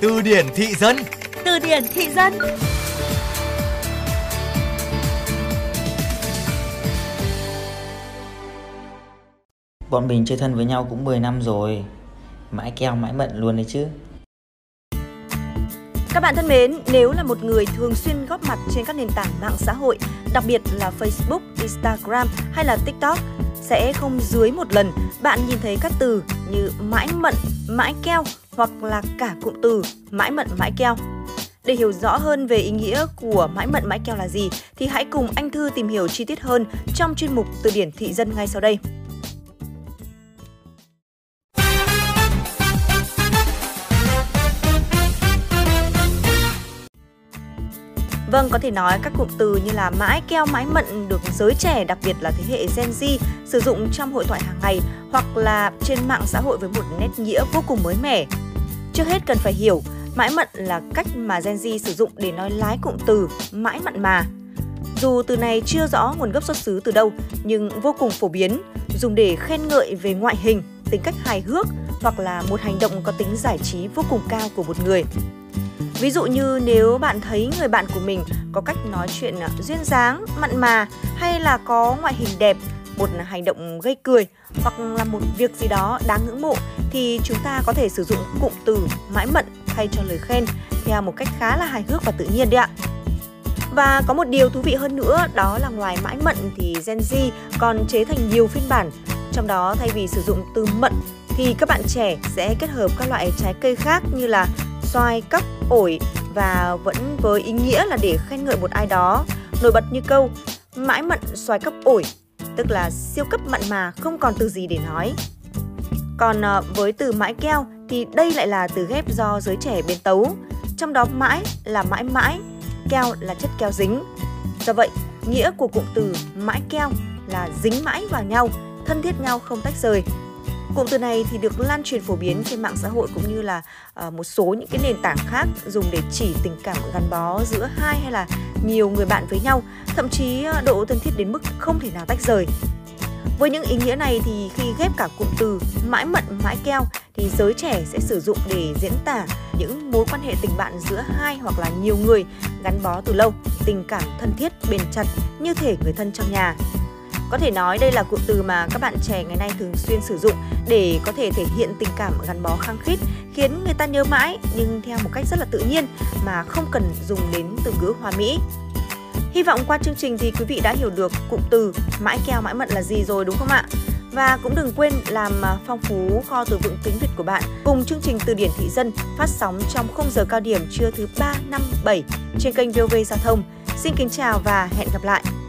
Từ điển thị dân. Từ điển thị dân. Bọn mình chơi thân với nhau cũng 10 năm rồi. Mãi keo mãi mận luôn đấy chứ. Các bạn thân mến, nếu là một người thường xuyên góp mặt trên các nền tảng mạng xã hội, đặc biệt là Facebook, Instagram hay là TikTok, sẽ không dưới một lần bạn nhìn thấy các từ như mãi mận, mãi keo hoặc là cả cụm từ mãi mận mãi keo. Để hiểu rõ hơn về ý nghĩa của mãi mận mãi keo là gì, thì hãy cùng anh Thư tìm hiểu chi tiết hơn trong chuyên mục Từ điển thị dân ngay sau đây. Vâng, có thể nói các cụm từ như là mãi keo mãi mận được giới trẻ đặc biệt là thế hệ Gen Z sử dụng trong hội thoại hàng ngày hoặc là trên mạng xã hội với một nét nghĩa vô cùng mới mẻ. Trước hết cần phải hiểu, mãi mận là cách mà Gen Z sử dụng để nói lái cụm từ mãi mặn mà. Dù từ này chưa rõ nguồn gốc xuất xứ từ đâu nhưng vô cùng phổ biến, dùng để khen ngợi về ngoại hình, tính cách hài hước hoặc là một hành động có tính giải trí vô cùng cao của một người. Ví dụ như nếu bạn thấy người bạn của mình có cách nói chuyện ờ, duyên dáng, mặn mà hay là có ngoại hình đẹp, một hành động gây cười hoặc là một việc gì đó đáng ngưỡng mộ thì chúng ta có thể sử dụng cụm từ mãi mận thay cho lời khen theo một cách khá là hài hước và tự nhiên đấy ạ. Và có một điều thú vị hơn nữa đó là ngoài mãi mận thì Gen Z còn chế thành nhiều phiên bản. Trong đó thay vì sử dụng từ mận thì các bạn trẻ sẽ kết hợp các loại trái cây khác như là xoài, cắp, ổi và vẫn với ý nghĩa là để khen ngợi một ai đó. Nổi bật như câu mãi mận xoài cấp ổi, tức là siêu cấp mặn mà không còn từ gì để nói. Còn ờ, với từ mãi keo thì đây lại là từ ghép do giới trẻ biến tấu. Trong đó mãi là mãi mãi, keo là chất keo dính. Do vậy, nghĩa của cụm từ mãi keo là dính mãi vào nhau, thân thiết nhau không tách rời. Cụm từ này thì được lan truyền phổ biến trên mạng xã hội cũng như là ờ, một số những cái nền tảng khác dùng để chỉ tình cảm gắn bó giữa hai hay là nhiều người bạn với nhau, thậm chí ờ, độ thân thiết đến mức không thể nào tách rời. Với những ý nghĩa này thì khi ghép cả cụm từ mãi mận mãi keo thì giới trẻ sẽ sử dụng để diễn tả những mối quan hệ tình bạn giữa hai hoặc là nhiều người gắn bó từ lâu, tình cảm thân thiết bền chặt như thể người thân trong nhà. Có thể nói đây là cụm từ mà các bạn trẻ ngày nay thường xuyên sử dụng để có thể thể hiện tình cảm gắn bó khăng khít, khiến người ta nhớ mãi nhưng theo một cách rất là tự nhiên mà không cần dùng đến từ ngữ hoa mỹ. Hy vọng qua chương trình thì quý vị đã hiểu được cụm từ mãi keo mãi mận là gì rồi đúng không ạ? Và cũng đừng quên làm à, phong phú kho từ vựng tiếng Việt của bạn cùng chương trình Từ điển thị dân phát sóng trong khung giờ cao điểm trưa thứ 3, 5, 7 trên kênh VOV Giao thông. Xin kính chào và hẹn gặp lại!